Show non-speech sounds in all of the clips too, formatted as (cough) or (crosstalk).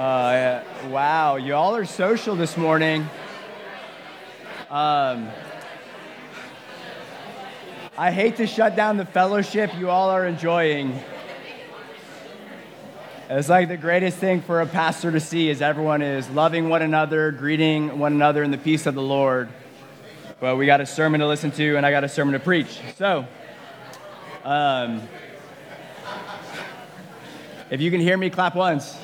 Uh, wow, you all are social this morning. Um, I hate to shut down the fellowship you all are enjoying. It's like the greatest thing for a pastor to see is everyone is loving one another, greeting one another in the peace of the Lord. But we got a sermon to listen to, and I got a sermon to preach. So, um, if you can hear me, clap once.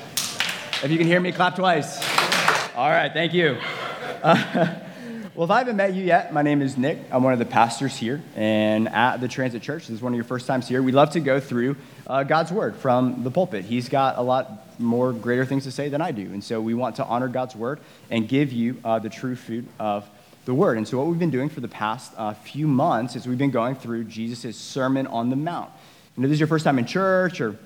If you can hear me, clap twice. All right, thank you. Uh, (laughs) well, if I haven't met you yet, my name is Nick. I'm one of the pastors here and at the Transit Church. This is one of your first times here. We love to go through uh, God's Word from the pulpit. He's got a lot more greater things to say than I do. And so we want to honor God's Word and give you uh, the true food of the Word. And so what we've been doing for the past uh, few months is we've been going through Jesus' Sermon on the Mount. You know, this is your first time in church or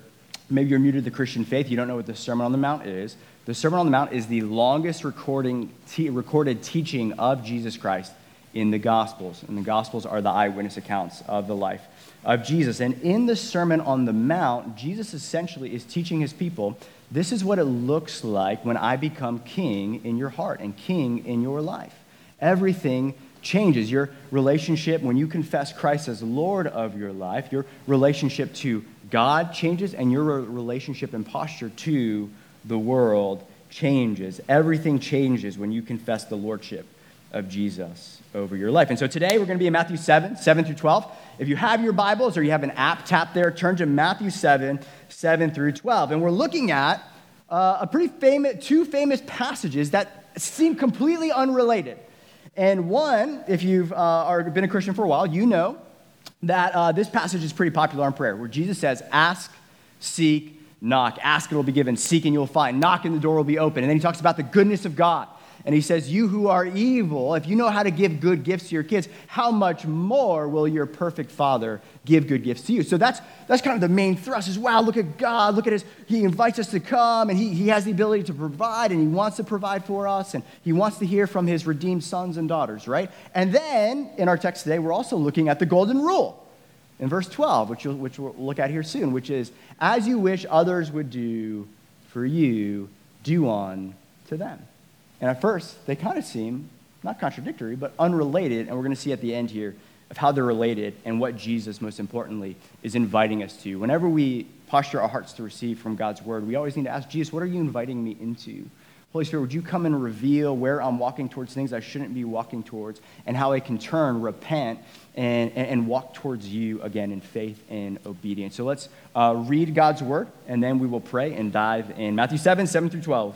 maybe you're new to the Christian faith, you don't know what the Sermon on the Mount is. The Sermon on the Mount is the longest recording, te- recorded teaching of Jesus Christ in the Gospels. And the Gospels are the eyewitness accounts of the life of Jesus. And in the Sermon on the Mount, Jesus essentially is teaching his people this is what it looks like when I become king in your heart and king in your life. Everything changes. Your relationship, when you confess Christ as Lord of your life, your relationship to God changes and your relationship and posture to the world changes. Everything changes when you confess the Lordship of Jesus over your life. And so today we're going to be in Matthew 7, 7 through 12. If you have your Bibles or you have an app, tap there, turn to Matthew 7, 7 through 12. And we're looking at uh, a pretty famous, two famous passages that seem completely unrelated. And one, if you've uh, are, been a Christian for a while, you know that uh, this passage is pretty popular in prayer, where Jesus says, Ask, seek, knock. Ask, and it will be given. Seek, and you'll find. Knock, and the door will be open. And then he talks about the goodness of God. And he says, You who are evil, if you know how to give good gifts to your kids, how much more will your perfect Father give good gifts to you? So that's, that's kind of the main thrust is wow, look at God, look at his, he invites us to come, and he, he has the ability to provide, and he wants to provide for us, and he wants to hear from his redeemed sons and daughters, right? And then in our text today, we're also looking at the golden rule in verse 12, which, which we'll look at here soon, which is, as you wish others would do for you, do on to them. And at first, they kind of seem not contradictory, but unrelated. And we're going to see at the end here of how they're related and what Jesus, most importantly, is inviting us to. Whenever we posture our hearts to receive from God's word, we always need to ask Jesus, what are you inviting me into? Holy Spirit, would you come and reveal where I'm walking towards things I shouldn't be walking towards and how I can turn, repent, and, and, walk towards you again in faith and obedience. So let's uh, read God's word and then we will pray and dive in. Matthew 7, 7 through 12.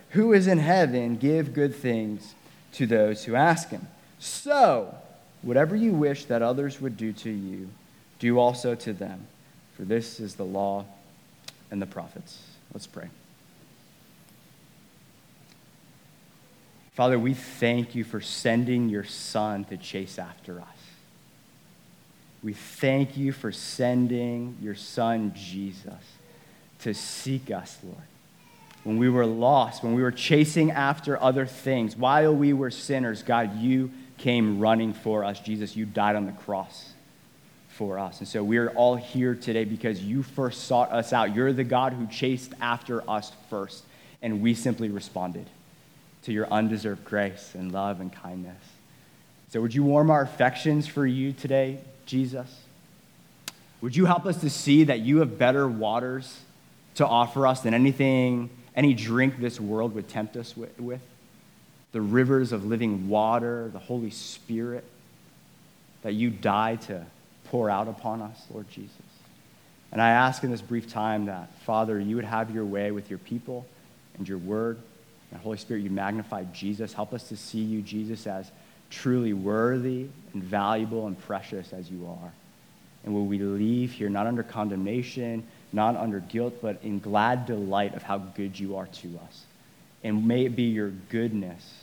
who is in heaven give good things to those who ask him? So, whatever you wish that others would do to you, do also to them. For this is the law and the prophets. Let's pray. Father, we thank you for sending your Son to chase after us. We thank you for sending your Son, Jesus, to seek us, Lord. When we were lost, when we were chasing after other things, while we were sinners, God, you came running for us. Jesus, you died on the cross for us. And so we're all here today because you first sought us out. You're the God who chased after us first, and we simply responded to your undeserved grace and love and kindness. So, would you warm our affections for you today, Jesus? Would you help us to see that you have better waters to offer us than anything, any drink this world would tempt us with? The rivers of living water, the Holy Spirit that you died to pour out upon us, Lord Jesus. And I ask in this brief time that, Father, you would have your way with your people and your word. And Holy Spirit, you magnify Jesus. Help us to see you, Jesus, as truly worthy and valuable and precious as you are. And will we leave here not under condemnation, not under guilt, but in glad delight of how good you are to us. And may it be your goodness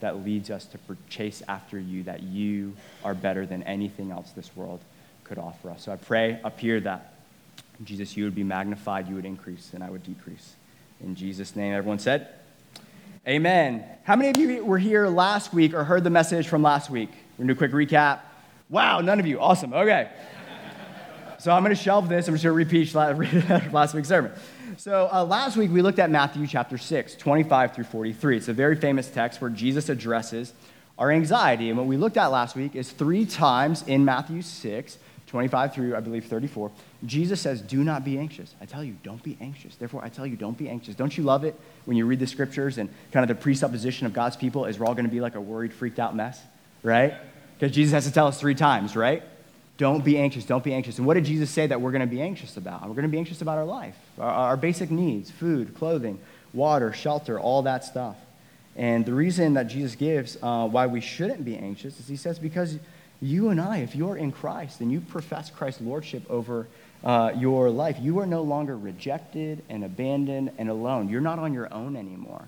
that leads us to chase after you, that you are better than anything else this world could offer us. So I pray up here that Jesus, you would be magnified, you would increase, and I would decrease. In Jesus' name, everyone said, Amen. How many of you were here last week or heard the message from last week? We're going to do a quick recap. Wow, none of you. Awesome. Okay. So I'm going to shelve this. I'm just going to repeat (laughs) last week's sermon. So uh, last week we looked at Matthew chapter 6, 25 through 43. It's a very famous text where Jesus addresses our anxiety. And what we looked at last week is three times in Matthew 6, 25 through, I believe, 34, Jesus says, Do not be anxious. I tell you, don't be anxious. Therefore, I tell you, don't be anxious. Don't you love it when you read the scriptures and kind of the presupposition of God's people is we're all going to be like a worried, freaked out mess, right? Because Jesus has to tell us three times, right? Don't be anxious. Don't be anxious. And what did Jesus say that we're going to be anxious about? We're going to be anxious about our life, our, our basic needs food, clothing, water, shelter, all that stuff. And the reason that Jesus gives uh, why we shouldn't be anxious is he says, because you and I, if you're in Christ and you profess Christ's lordship over uh, your life, you are no longer rejected and abandoned and alone. You're not on your own anymore.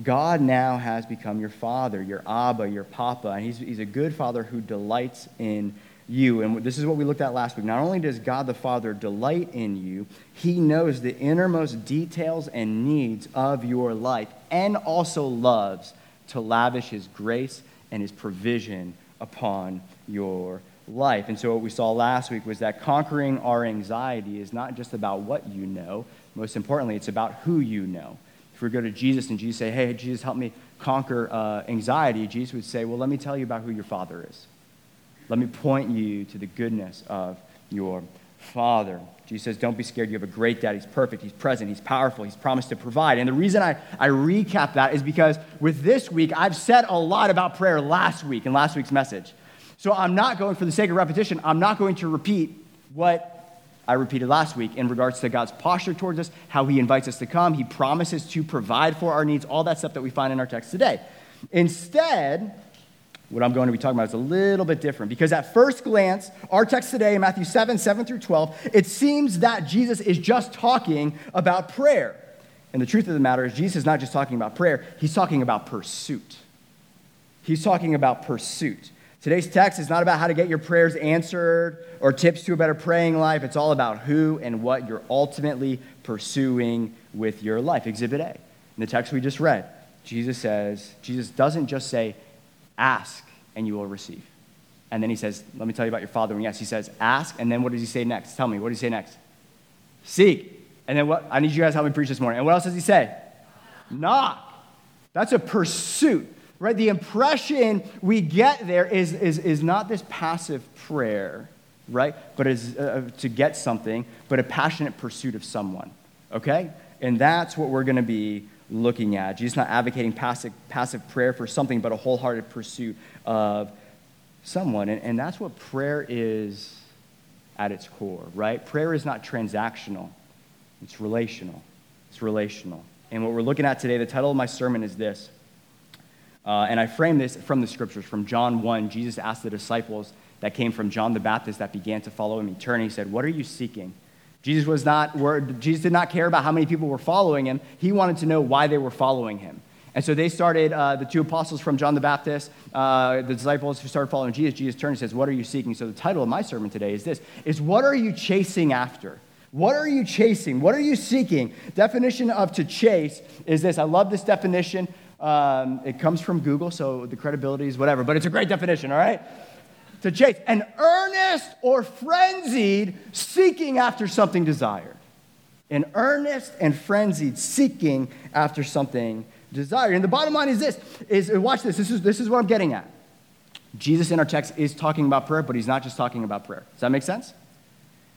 God now has become your father, your Abba, your Papa, and he's, he's a good father who delights in you. And this is what we looked at last week. Not only does God the Father delight in you, he knows the innermost details and needs of your life and also loves to lavish his grace and his provision upon your life. And so, what we saw last week was that conquering our anxiety is not just about what you know, most importantly, it's about who you know. If we go to Jesus and Jesus say, Hey, Jesus, help me conquer uh, anxiety, Jesus would say, Well, let me tell you about who your Father is. Let me point you to the goodness of your Father. Jesus says, Don't be scared. You have a great dad. He's perfect. He's present. He's powerful. He's promised to provide. And the reason I, I recap that is because with this week, I've said a lot about prayer last week in last week's message. So I'm not going, for the sake of repetition, I'm not going to repeat what I repeated last week in regards to God's posture towards us, how He invites us to come, He promises to provide for our needs, all that stuff that we find in our text today. Instead, what I'm going to be talking about is a little bit different because at first glance, our text today in Matthew 7, 7 through 12, it seems that Jesus is just talking about prayer. And the truth of the matter is, Jesus is not just talking about prayer, he's talking about pursuit. He's talking about pursuit. Today's text is not about how to get your prayers answered or tips to a better praying life. It's all about who and what you're ultimately pursuing with your life. Exhibit A. In the text we just read, Jesus says, Jesus doesn't just say, ask and you will receive. And then he says, let me tell you about your father. And yes, he says, ask. And then what does he say next? Tell me, what does he say next? Seek. And then what? I need you guys to help me preach this morning. And what else does he say? Knock. That's a pursuit right? The impression we get there is, is, is not this passive prayer, right? But is uh, uh, to get something, but a passionate pursuit of someone, okay? And that's what we're going to be looking at. Jesus not advocating passive, passive prayer for something, but a wholehearted pursuit of someone. And, and that's what prayer is at its core, right? Prayer is not transactional, it's relational. It's relational. And what we're looking at today, the title of my sermon is this uh, and I frame this from the scriptures. From John 1, Jesus asked the disciples that came from John the Baptist that began to follow him. He turned and he said, What are you seeking? Jesus, was not, Jesus did not care about how many people were following him. He wanted to know why they were following him. And so they started, uh, the two apostles from John the Baptist, uh, the disciples who started following Jesus. Jesus turned and says, What are you seeking? So the title of my sermon today is this is what are you chasing after? What are you chasing? What are you seeking? Definition of to chase is this. I love this definition. Um, it comes from Google, so the credibility is whatever, but it's a great definition, all right? To chase, an earnest or frenzied seeking after something desired. An earnest and frenzied seeking after something desired. And the bottom line is this: is uh, watch this. This is this is what I'm getting at. Jesus in our text is talking about prayer, but he's not just talking about prayer. Does that make sense?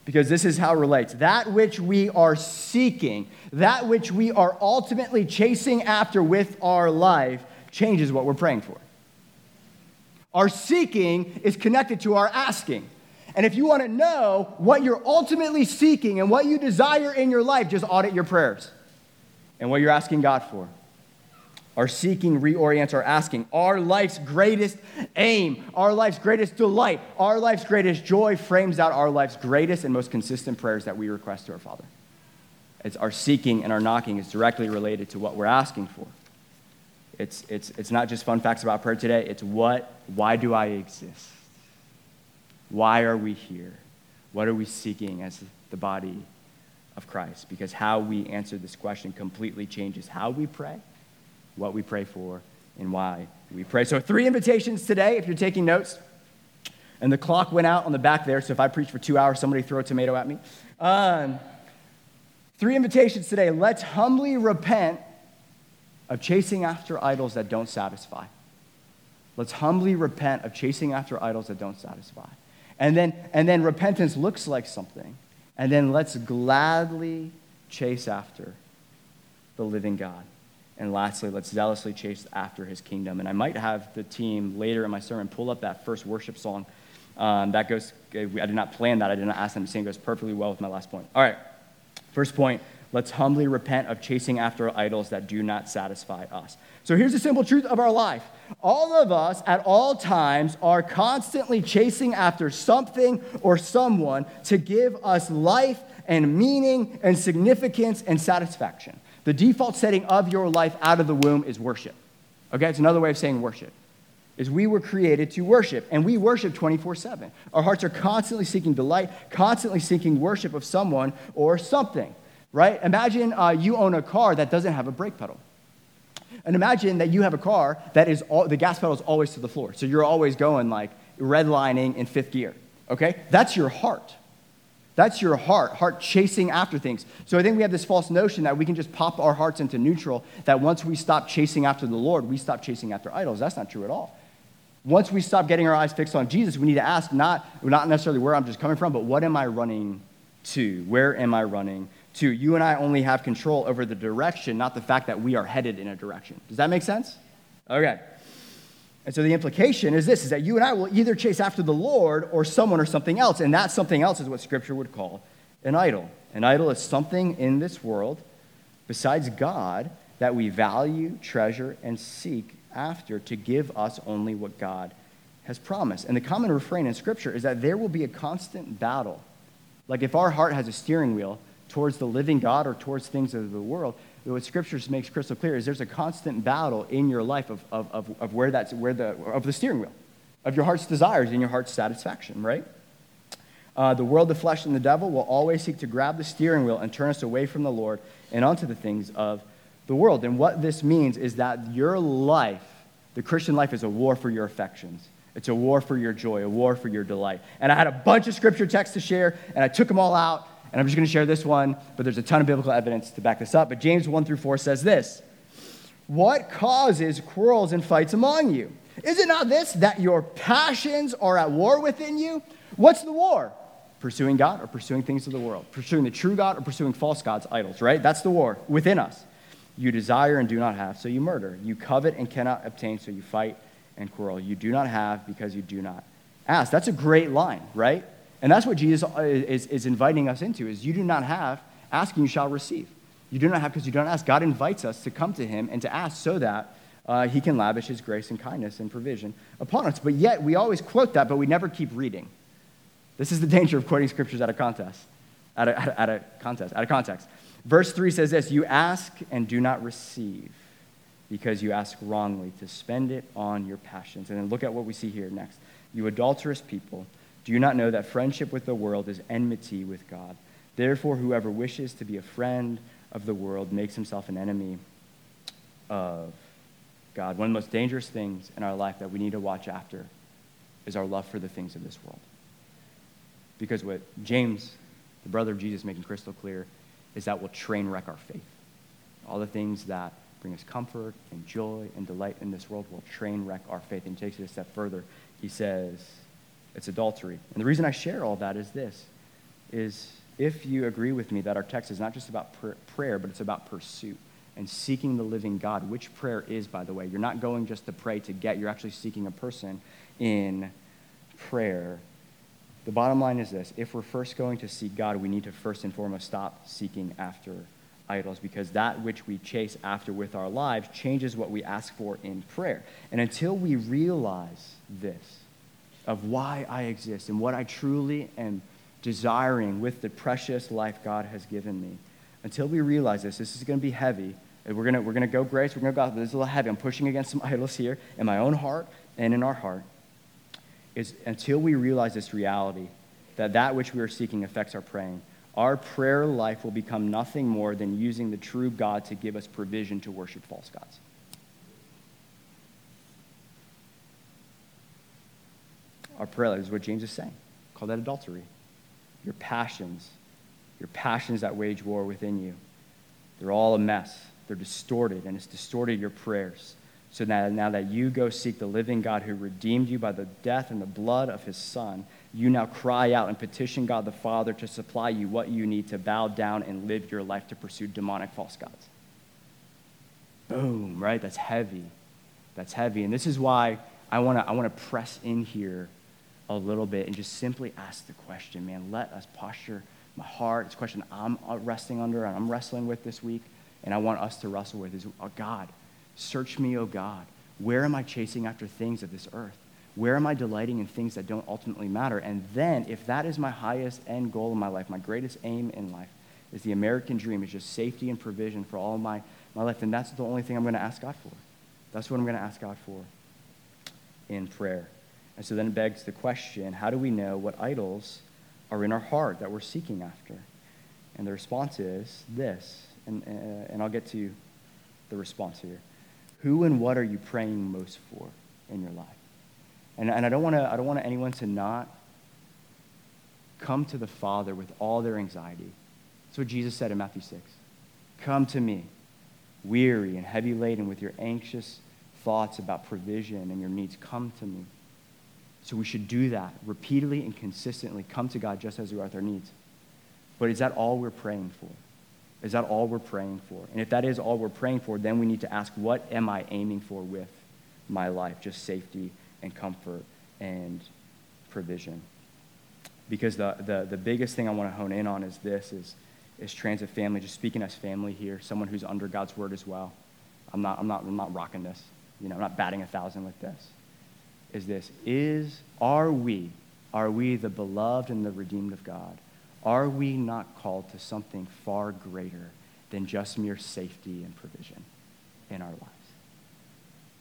because this is how it relates. That which we are seeking, that which we are ultimately chasing after with our life, changes what we're praying for. Our seeking is connected to our asking. And if you want to know what you're ultimately seeking and what you desire in your life, just audit your prayers and what you're asking God for. Our seeking reorients our asking. Our life's greatest aim, our life's greatest delight, our life's greatest joy frames out our life's greatest and most consistent prayers that we request to our Father. It's our seeking and our knocking is directly related to what we're asking for. It's, it's, it's not just fun facts about prayer today. It's what, why do I exist? Why are we here? What are we seeking as the body of Christ? Because how we answer this question completely changes how we pray, what we pray for, and why we pray. So, three invitations today, if you're taking notes. And the clock went out on the back there, so if I preach for two hours, somebody throw a tomato at me. Um, three invitations today. Let's humbly repent of chasing after idols that don't satisfy. Let's humbly repent of chasing after idols that don't satisfy. And then, and then repentance looks like something. And then let's gladly chase after the living God. And lastly, let's zealously chase after his kingdom. And I might have the team later in my sermon pull up that first worship song. Um, that goes, I did not plan that. I did not ask them to sing. It goes perfectly well with my last point. All right. First point let's humbly repent of chasing after idols that do not satisfy us. So here's the simple truth of our life all of us at all times are constantly chasing after something or someone to give us life and meaning and significance and satisfaction. The default setting of your life out of the womb is worship. Okay, it's another way of saying worship. Is we were created to worship, and we worship 24 7. Our hearts are constantly seeking delight, constantly seeking worship of someone or something, right? Imagine uh, you own a car that doesn't have a brake pedal. And imagine that you have a car that is all, the gas pedal is always to the floor. So you're always going like redlining in fifth gear, okay? That's your heart. That's your heart, heart chasing after things. So I think we have this false notion that we can just pop our hearts into neutral, that once we stop chasing after the Lord, we stop chasing after idols. That's not true at all. Once we stop getting our eyes fixed on Jesus, we need to ask not, not necessarily where I'm just coming from, but what am I running to? Where am I running to? You and I only have control over the direction, not the fact that we are headed in a direction. Does that make sense? Okay. And so the implication is this is that you and I will either chase after the Lord or someone or something else. And that something else is what Scripture would call an idol. An idol is something in this world besides God that we value, treasure, and seek after to give us only what God has promised. And the common refrain in Scripture is that there will be a constant battle. Like if our heart has a steering wheel towards the living God or towards things of the world, what scriptures makes crystal clear is there's a constant battle in your life of, of, of, of where that's where the of the steering wheel of your heart's desires and your heart's satisfaction right? Uh, the world the flesh and the devil will always seek to grab the steering wheel and turn us away from the lord and onto the things of the world. And what this means is that your life the christian life is a war for your affections. It's a war for your joy a war for your delight. And i had a bunch of scripture texts to share and i took them all out and I'm just going to share this one, but there's a ton of biblical evidence to back this up. But James 1 through 4 says this What causes quarrels and fights among you? Is it not this, that your passions are at war within you? What's the war? Pursuing God or pursuing things of the world? Pursuing the true God or pursuing false gods, idols, right? That's the war within us. You desire and do not have, so you murder. You covet and cannot obtain, so you fight and quarrel. You do not have because you do not ask. That's a great line, right? And that's what Jesus is, is inviting us into is you do not have, asking you shall receive. You do not have because you don't ask. God invites us to come to him and to ask so that uh, he can lavish his grace and kindness and provision upon us. But yet we always quote that, but we never keep reading. This is the (laughs) danger of quoting scriptures out of context. Out of, out of, context, out of context. Verse 3 says this You ask and do not receive because you ask wrongly to spend it on your passions. And then look at what we see here next. You adulterous people do you not know that friendship with the world is enmity with God? Therefore, whoever wishes to be a friend of the world makes himself an enemy of God. One of the most dangerous things in our life that we need to watch after is our love for the things of this world. Because what James, the brother of Jesus, making crystal clear is that will train wreck our faith. All the things that bring us comfort and joy and delight in this world will train wreck our faith. And he takes it a step further. He says, it's adultery. And the reason I share all that is this is if you agree with me that our text is not just about pr- prayer, but it's about pursuit and seeking the living God, which prayer is, by the way. You're not going just to pray to get, you're actually seeking a person in prayer. The bottom line is this if we're first going to seek God, we need to first and foremost stop seeking after idols because that which we chase after with our lives changes what we ask for in prayer. And until we realize this, of why I exist and what I truly am desiring with the precious life God has given me. Until we realize this, this is going to be heavy, We're going to, we're gonna go grace. We're going to go, this is a little heavy. I'm pushing against some (laughs) idols here in my own heart and in our heart. Is until we realize this reality that that which we are seeking affects our praying, our prayer life will become nothing more than using the true God to give us provision to worship false gods. Our prayer life is what James is saying. Call that adultery. Your passions, your passions that wage war within you, they're all a mess. They're distorted, and it's distorted your prayers. So now, now that you go seek the living God who redeemed you by the death and the blood of his Son, you now cry out and petition God the Father to supply you what you need to bow down and live your life to pursue demonic false gods. Boom, right? That's heavy. That's heavy. And this is why I want to I wanna press in here a little bit and just simply ask the question, man, let us posture my heart. It's a question I'm uh, resting under and I'm wrestling with this week, and I want us to wrestle with is, oh, God, search me, oh God. Where am I chasing after things of this earth? Where am I delighting in things that don't ultimately matter? And then, if that is my highest end goal in my life, my greatest aim in life, is the American dream, is just safety and provision for all my, my life, then that's the only thing I'm going to ask God for. That's what I'm going to ask God for in prayer. And so then it begs the question how do we know what idols are in our heart that we're seeking after? And the response is this, and, uh, and I'll get to the response here. Who and what are you praying most for in your life? And, and I don't wanna, I don't want anyone to not come to the Father with all their anxiety. That's what Jesus said in Matthew 6. Come to me, weary and heavy laden with your anxious thoughts about provision and your needs. Come to me. So we should do that repeatedly and consistently. Come to God just as we are with our needs. But is that all we're praying for? Is that all we're praying for? And if that is all we're praying for, then we need to ask, what am I aiming for with my life? Just safety and comfort and provision. Because the, the, the biggest thing I want to hone in on is this is, is transit family, just speaking as family here, someone who's under God's word as well. I'm not, I'm not, I'm not rocking this. You know, I'm not batting a thousand with this is this is are we are we the beloved and the redeemed of god? Are we not called to something far greater than just mere safety and provision in our lives?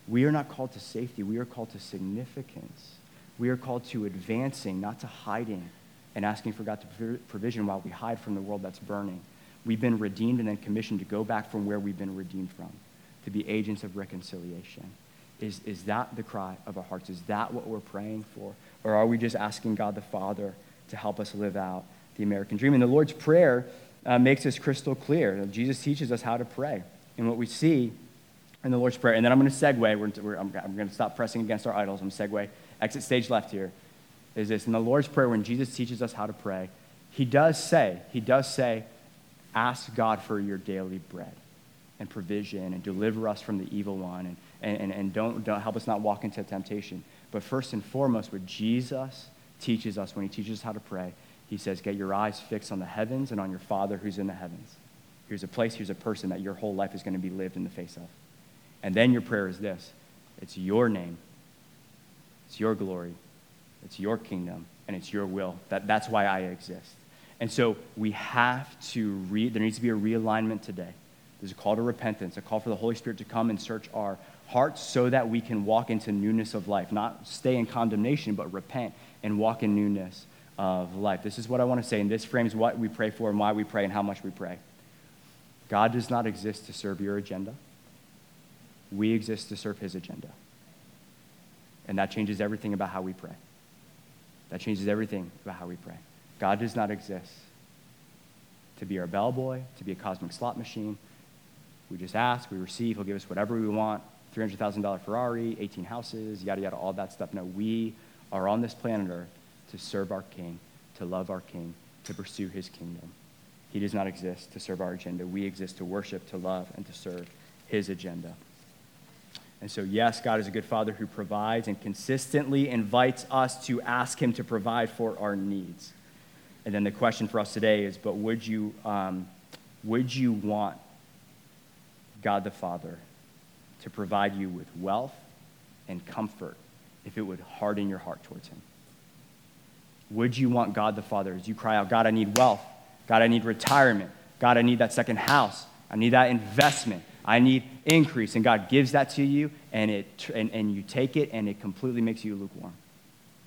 We are not called to safety. We are called to significance. We are called to advancing not to hiding and asking for god's provision while we hide from the world that's burning. We've been redeemed and then commissioned to go back from where we've been redeemed from to be agents of reconciliation is, is that the cry of our hearts? Is that what we're praying for? Or are we just asking God the Father to help us live out the American dream? And the Lord's Prayer uh, makes this crystal clear. Jesus teaches us how to pray. And what we see in the Lord's Prayer, and then I'm going to segue. We're, we're, I'm, I'm going to stop pressing against our idols. I'm segue. Exit stage left here is this. In the Lord's Prayer, when Jesus teaches us how to pray, he does say, he does say, ask God for your daily bread and provision and deliver us from the evil one and, and, and, and don't, don't help us not walk into temptation. But first and foremost, what Jesus teaches us when he teaches us how to pray, he says, Get your eyes fixed on the heavens and on your Father who's in the heavens. Here's a place, here's a person that your whole life is going to be lived in the face of. And then your prayer is this it's your name, it's your glory, it's your kingdom, and it's your will. That, that's why I exist. And so we have to read, there needs to be a realignment today there's a call to repentance, a call for the Holy Spirit to come and search our hearts so that we can walk into newness of life, not stay in condemnation, but repent and walk in newness of life. This is what I want to say, and this frames what we pray for and why we pray and how much we pray. God does not exist to serve your agenda. We exist to serve his agenda. And that changes everything about how we pray. That changes everything about how we pray. God does not exist to be our bellboy, to be a cosmic slot machine, we just ask, we receive, he'll give us whatever we want $300,000 Ferrari, 18 houses, yada, yada, all that stuff. No, we are on this planet Earth to serve our King, to love our King, to pursue his kingdom. He does not exist to serve our agenda. We exist to worship, to love, and to serve his agenda. And so, yes, God is a good father who provides and consistently invites us to ask him to provide for our needs. And then the question for us today is but would you, um, would you want God the Father to provide you with wealth and comfort if it would harden your heart towards Him? Would you want God the Father as you cry out, God, I need wealth. God, I need retirement. God, I need that second house. I need that investment. I need increase. And God gives that to you, and, it, and, and you take it, and it completely makes you lukewarm.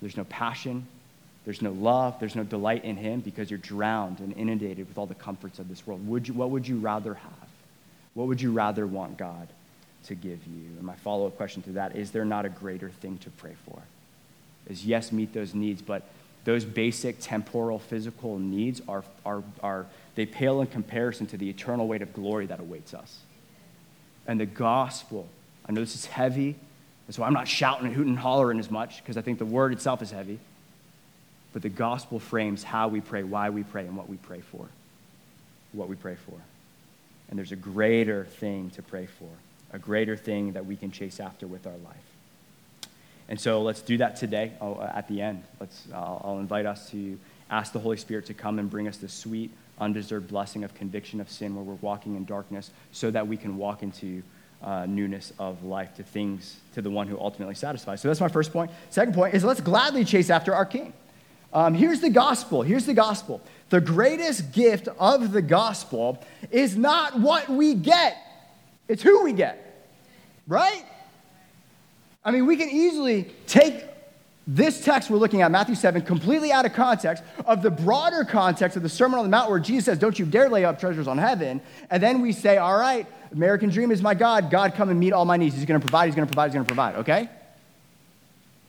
There's no passion, there's no love, there's no delight in Him because you're drowned and inundated with all the comforts of this world. Would you, what would you rather have? What would you rather want God to give you? And my follow up question to that is there not a greater thing to pray for? Is yes, meet those needs, but those basic temporal, physical needs are, are, are they pale in comparison to the eternal weight of glory that awaits us. And the gospel, I know this is heavy, and so I'm not shouting and hooting and hollering as much, because I think the word itself is heavy. But the gospel frames how we pray, why we pray, and what we pray for. What we pray for. And there's a greater thing to pray for, a greater thing that we can chase after with our life. And so let's do that today uh, at the end. Let's, I'll, I'll invite us to ask the Holy Spirit to come and bring us the sweet, undeserved blessing of conviction of sin where we're walking in darkness so that we can walk into uh, newness of life to things, to the one who ultimately satisfies. So that's my first point. Second point is let's gladly chase after our King. Um, here's the gospel. Here's the gospel. The greatest gift of the gospel is not what we get, it's who we get, right? I mean, we can easily take this text we're looking at, Matthew 7, completely out of context of the broader context of the Sermon on the Mount where Jesus says, Don't you dare lay up treasures on heaven. And then we say, All right, American dream is my God. God, come and meet all my needs. He's going to provide, He's going to provide, He's going to provide, okay?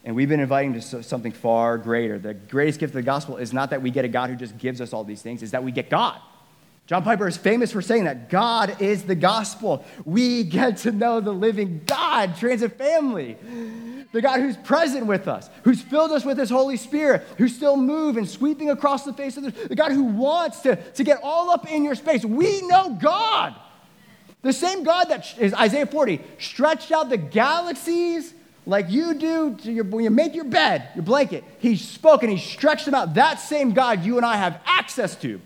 And we've been inviting to something far greater. The greatest gift of the gospel is not that we get a God who just gives us all these things, it's that we get God. John Piper is famous for saying that God is the gospel. We get to know the living God, transit family, the God who's present with us, who's filled us with his Holy Spirit, who's still moving, sweeping across the face of the, the God who wants to, to get all up in your space. We know God. The same God that is Isaiah 40 stretched out the galaxies like you do your, when you make your bed, your blanket. He spoke and he stretched them out. That same God you and I have access to.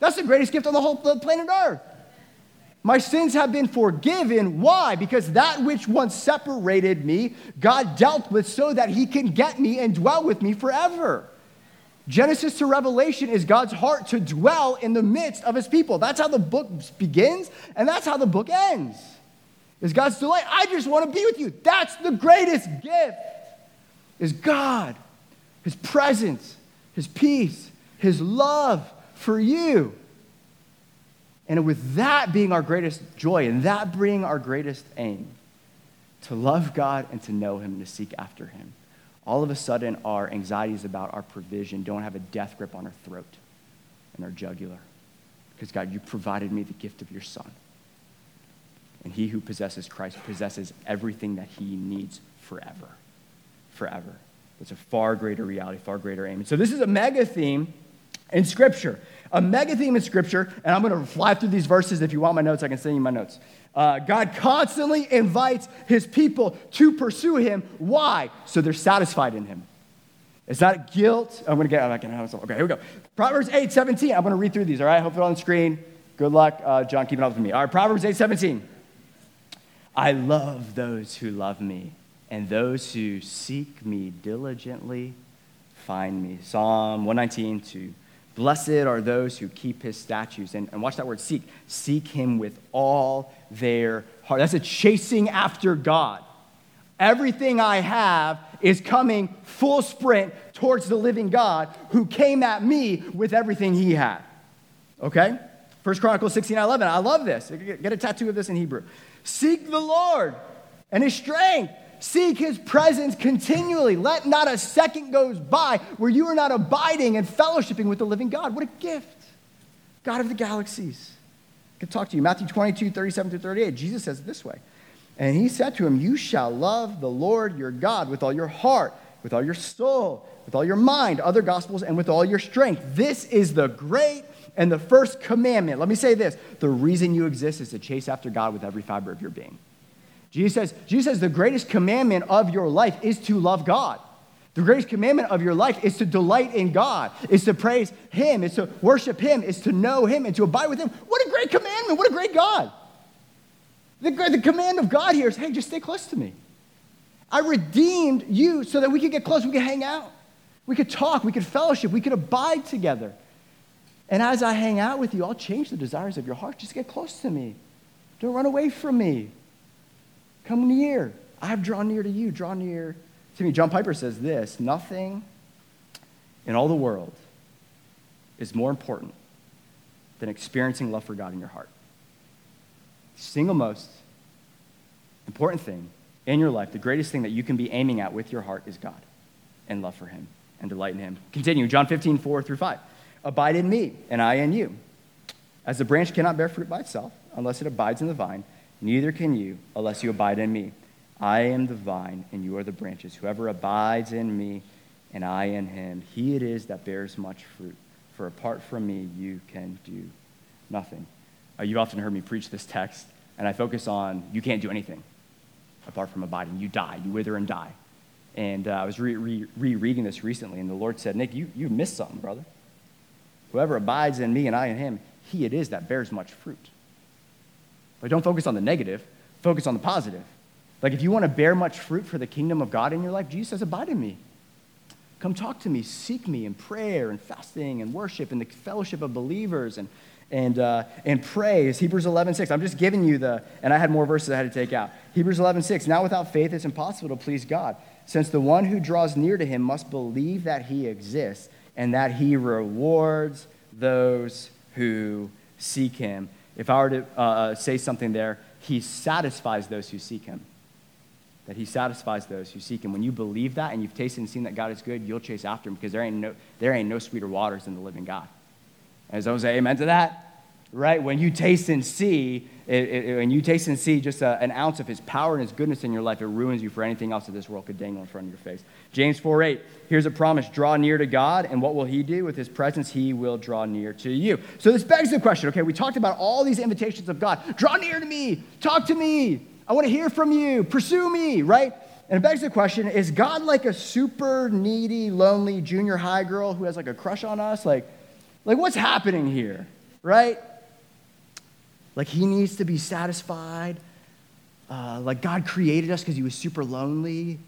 That's the greatest gift on the whole planet Earth. My sins have been forgiven. Why? Because that which once separated me, God dealt with so that He can get me and dwell with me forever. Genesis to Revelation is God's heart to dwell in the midst of His people. That's how the book begins, and that's how the book ends. Is God's delight. I just want to be with you. That's the greatest gift. Is God, His presence, His peace, His love, for you. And with that being our greatest joy and that being our greatest aim, to love God and to know Him and to seek after Him, all of a sudden our anxieties about our provision don't have a death grip on our throat and our jugular. Because God, you provided me the gift of your Son. And he who possesses Christ possesses everything that he needs forever. Forever. It's a far greater reality, far greater aim. And so this is a mega theme in Scripture. A mega theme in Scripture, and I'm going to fly through these verses. If you want my notes, I can send you my notes. Uh, God constantly invites his people to pursue him. Why? So they're satisfied in him. It's not guilt. I'm going to get, I'm going to, okay, here we go. Proverbs 8, 17. I'm going to read through these, all right? Hope it's on the screen. Good luck, uh, John, keeping up with me. All right, Proverbs 8, 17. I love those who love me, and those who seek me diligently find me. Psalm 119, 2. Blessed are those who keep his statutes. And, and watch that word seek. Seek him with all their heart. That's a chasing after God. Everything I have is coming full sprint towards the living God who came at me with everything he had. Okay? First Chronicles 16, 11. I love this. Get a tattoo of this in Hebrew. Seek the Lord and his strength Seek his presence continually. Let not a second goes by where you are not abiding and fellowshipping with the living God. What a gift. God of the galaxies. I can talk to you. Matthew 22, 37 through 38. Jesus says it this way. And he said to him, You shall love the Lord your God with all your heart, with all your soul, with all your mind, other gospels, and with all your strength. This is the great and the first commandment. Let me say this the reason you exist is to chase after God with every fiber of your being. Jesus says, Jesus says the greatest commandment of your life is to love God. The greatest commandment of your life is to delight in God, is to praise Him, is to worship Him, is to know Him, and to abide with Him. What a great commandment! What a great God! The, the command of God here is hey, just stay close to me. I redeemed you so that we could get close, we could hang out, we could talk, we could fellowship, we could abide together. And as I hang out with you, I'll change the desires of your heart. Just get close to me. Don't run away from me. Come near. I have drawn near to you. Draw near to me. John Piper says this Nothing in all the world is more important than experiencing love for God in your heart. The single most important thing in your life, the greatest thing that you can be aiming at with your heart is God and love for Him and delight in Him. Continue, John 15, 4 through 5. Abide in me, and I in you. As the branch cannot bear fruit by itself unless it abides in the vine, neither can you unless you abide in me. I am the vine, and you are the branches. Whoever abides in me, and I in him, he it is that bears much fruit. For apart from me, you can do nothing. Uh, you've often heard me preach this text, and I focus on you can't do anything apart from abiding. You die, you wither and die. And uh, I was rereading re- re- this recently, and the Lord said, Nick, you, you missed something, brother. Whoever abides in me and I in him, he it is that bears much fruit. But don't focus on the negative, focus on the positive. Like if you want to bear much fruit for the kingdom of God in your life, Jesus says, Abide in me. Come talk to me, seek me in prayer and fasting and worship and the fellowship of believers and, and, uh, and praise. Hebrews 11, 6. I'm just giving you the, and I had more verses I had to take out. Hebrews 11, 6. Now without faith it's impossible to please God, since the one who draws near to him must believe that he exists and that he rewards those who seek him. If I were to uh, uh say something there, he satisfies those who seek him that he satisfies those who seek him. When you believe that and you've tasted and seen that God is good, you'll chase after him because there ain't no, there ain't no sweeter waters than the living God. As I say amen to that, right? When you taste and see, it, it, when you taste and see just a, an ounce of his power and his goodness in your life, it ruins you for anything else that this world could dangle in front of your face. James 4 8, here's a promise draw near to God, and what will he do? With his presence, he will draw near to you. So this begs the question okay, we talked about all these invitations of God draw near to me, talk to me, I want to hear from you. Pursue me, right? And it begs the question is God like a super needy, lonely junior high girl who has like a crush on us? Like, like what's happening here, right? Like he needs to be satisfied. Uh, like God created us because he was super lonely,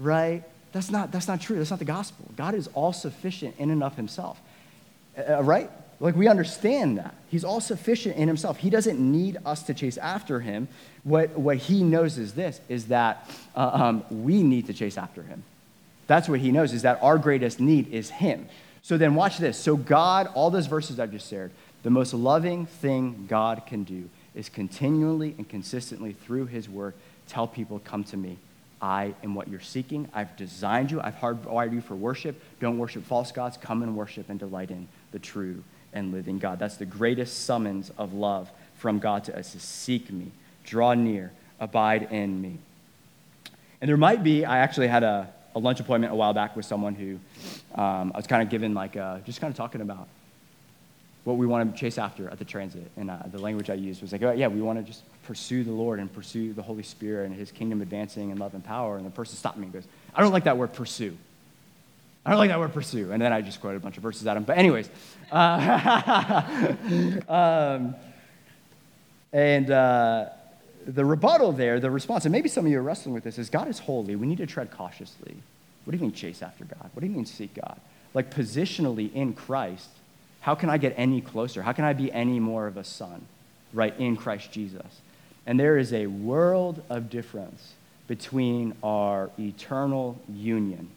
right? That's not, that's not true. That's not the gospel. God is all sufficient in and of himself, uh, right? Like, we understand that. He's all sufficient in himself. He doesn't need us to chase after him. What, what he knows is this, is that uh, um, we need to chase after him. That's what he knows, is that our greatest need is him. So then watch this. So God, all those verses I've just shared, the most loving thing God can do is continually and consistently through his word tell people, come to me. I am what you're seeking. I've designed you. I've hardwired you for worship. Don't worship false gods. Come and worship and delight in the true and living God. That's the greatest summons of love from God to us to seek me, draw near, abide in me. And there might be, I actually had a, a lunch appointment a while back with someone who um, I was kind of given, like, a, just kind of talking about what we want to chase after at the transit. And uh, the language I used was like, oh, yeah, we want to just pursue the Lord and pursue the Holy Spirit and his kingdom advancing in love and power. And the person stopped me and goes, I don't like that word pursue. I don't like that word pursue. And then I just quoted a bunch of verses at him. But, anyways, uh, (laughs) um, and uh, the rebuttal there, the response, and maybe some of you are wrestling with this, is God is holy. We need to tread cautiously. What do you mean chase after God? What do you mean seek God? Like positionally in Christ, how can I get any closer? How can I be any more of a son, right, in Christ Jesus? And there is a world of difference between our eternal union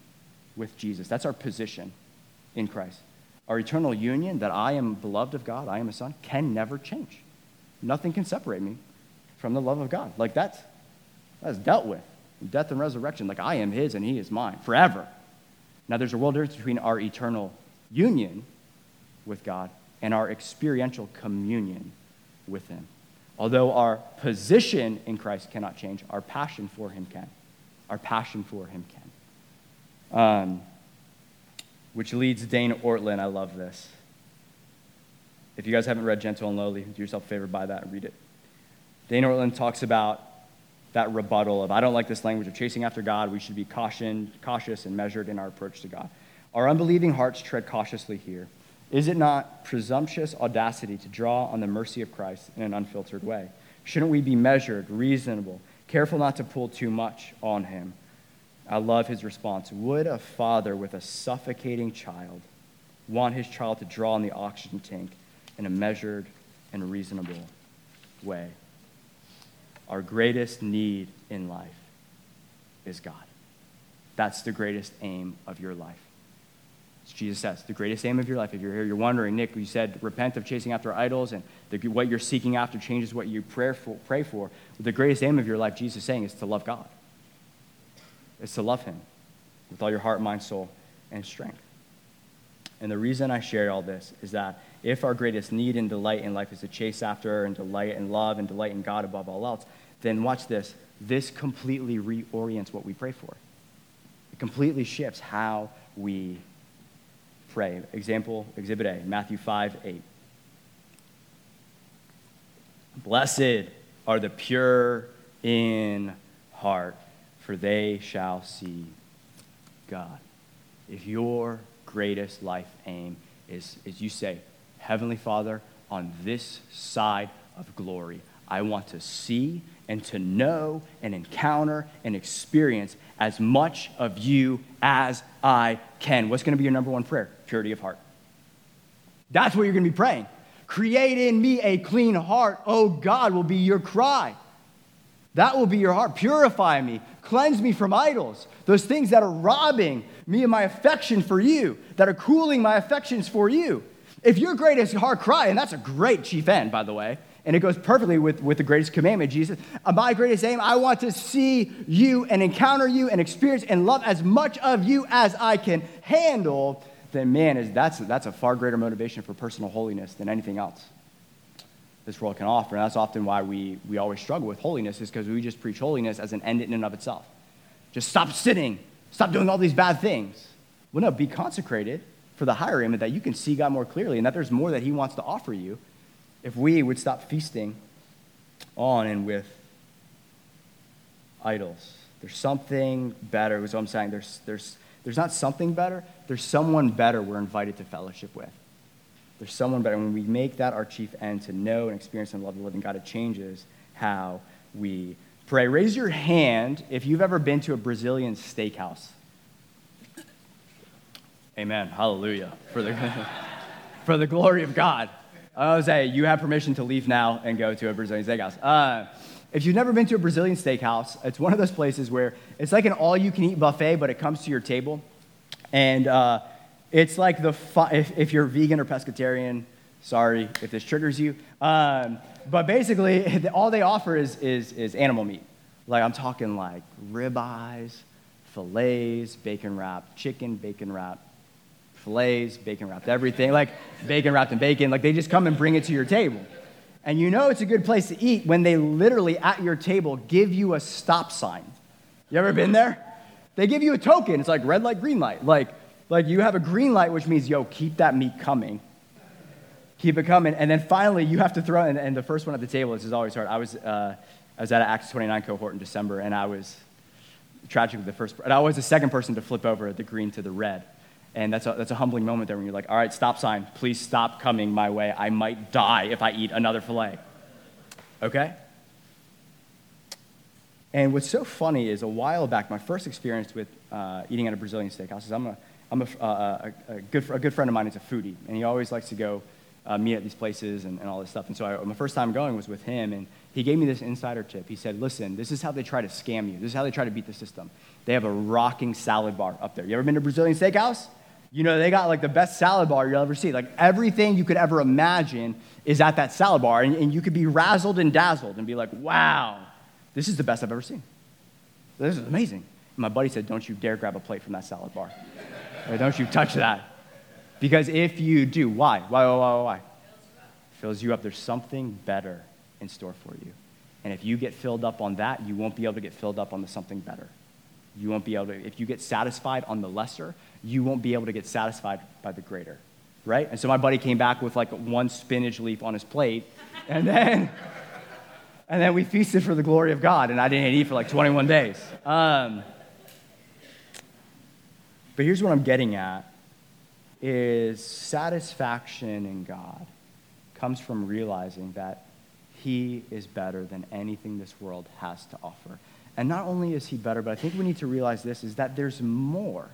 with Jesus. That's our position in Christ. Our eternal union, that I am beloved of God, I am a son, can never change. Nothing can separate me from the love of God. Like that's, that's dealt with. Death and resurrection, like I am his and he is mine forever. Now there's a world difference between our eternal union with God and our experiential communion with him. Although our position in Christ cannot change, our passion for him can. Our passion for him can. Um, which leads Dane Ortlund. I love this. If you guys haven't read Gentle and Lowly, do yourself a favor, buy that and read it. Dane Ortlund talks about that rebuttal of, I don't like this language of chasing after God. We should be cautioned, cautious and measured in our approach to God. Our unbelieving hearts tread cautiously here. Is it not presumptuous audacity to draw on the mercy of Christ in an unfiltered way? Shouldn't we be measured, reasonable, careful not to pull too much on him? I love his response. Would a father with a suffocating child want his child to draw on the oxygen tank in a measured and reasonable way? our greatest need in life is God. That's the greatest aim of your life. Jesus says, the greatest aim of your life. If you're here, you're wondering, Nick, you said repent of chasing after idols and the, what you're seeking after changes what you pray for, pray for. The greatest aim of your life, Jesus is saying, is to love God. It's to love Him with all your heart, mind, soul, and strength. And the reason I share all this is that if our greatest need and delight in life is to chase after and delight and love and delight in God above all else, then watch this. This completely reorients what we pray for. It completely shifts how we pray. Example, Exhibit A, Matthew 5 8. Blessed are the pure in heart, for they shall see God. If your greatest life aim is, is you say, Heavenly Father, on this side of glory, I want to see and to know and encounter and experience as much of you as I can. What's going to be your number one prayer? Purity of heart. That's what you're going to be praying. Create in me a clean heart, oh God, will be your cry. That will be your heart. Purify me. Cleanse me from idols. Those things that are robbing me of my affection for you, that are cooling my affections for you. If your greatest heart cry, and that's a great chief end, by the way, and it goes perfectly with, with the greatest commandment, Jesus. Uh, my greatest aim, I want to see you and encounter you and experience and love as much of you as I can handle. Then, man, is, that's, that's a far greater motivation for personal holiness than anything else this world can offer. And that's often why we, we always struggle with holiness, is because we just preach holiness as an end in and of itself. Just stop sinning, stop doing all these bad things. Well, no, be consecrated for the higher aim, that you can see God more clearly, and that there's more that He wants to offer you if we would stop feasting on and with idols. There's something better, is what I'm saying. There's, there's, there's not something better, there's someone better we're invited to fellowship with. There's someone better. When we make that our chief end to know and experience and love the living God, it changes how we pray. Raise your hand if you've ever been to a Brazilian steakhouse. Amen. Hallelujah. For the, (laughs) for the glory of God. Say, you have permission to leave now and go to a Brazilian steakhouse. Uh, if you've never been to a Brazilian steakhouse, it's one of those places where it's like an all you can eat buffet, but it comes to your table. And uh, it's like the, if, if, you're vegan or pescatarian, sorry if this triggers you. Um, but basically, (laughs) all they offer is, is, is animal meat. Like, I'm talking like ribeyes, fillets, bacon wrapped chicken, bacon wrapped fillets, bacon wrapped everything, like bacon wrapped in bacon. Like they just come and bring it to your table. And you know it's a good place to eat when they literally at your table give you a stop sign. You ever been there? They give you a token. It's like red light, green light. Like, like you have a green light, which means, yo, keep that meat coming. Keep it coming. And then finally, you have to throw, and, and the first one at the table, this is always hard. I was, uh, I was at an Acts 29 cohort in December, and I was tragically the first, and I was the second person to flip over the green to the red. And that's a, that's a humbling moment there when you're like, all right, stop sign. Please stop coming my way. I might die if I eat another filet. Okay? And what's so funny is a while back, my first experience with uh, eating at a Brazilian steakhouse is I'm, a, I'm a, uh, a, good, a good friend of mine is a foodie, and he always likes to go uh, meet at these places and, and all this stuff. And so I, my first time going was with him, and he gave me this insider tip. He said, listen, this is how they try to scam you. This is how they try to beat the system. They have a rocking salad bar up there. You ever been to a Brazilian steakhouse? You know, they got like the best salad bar you'll ever see. Like everything you could ever imagine is at that salad bar. And, and you could be razzled and dazzled and be like, wow, this is the best I've ever seen. This is amazing. And my buddy said, don't you dare grab a plate from that salad bar. or, don't you touch that. Because if you do, why? Why, why, why, why? Fills you up. There's something better in store for you. And if you get filled up on that, you won't be able to get filled up on the something better. You won't be able to, if you get satisfied on the lesser, you won't be able to get satisfied by the greater, right? And so my buddy came back with like one spinach leaf on his plate, and then, (laughs) and then we feasted for the glory of God, and I didn't eat for like 21 days. Um, but here's what I'm getting at is satisfaction in God comes from realizing that he is better than anything this world has to offer. And not only is he better, but I think we need to realize this is that there's more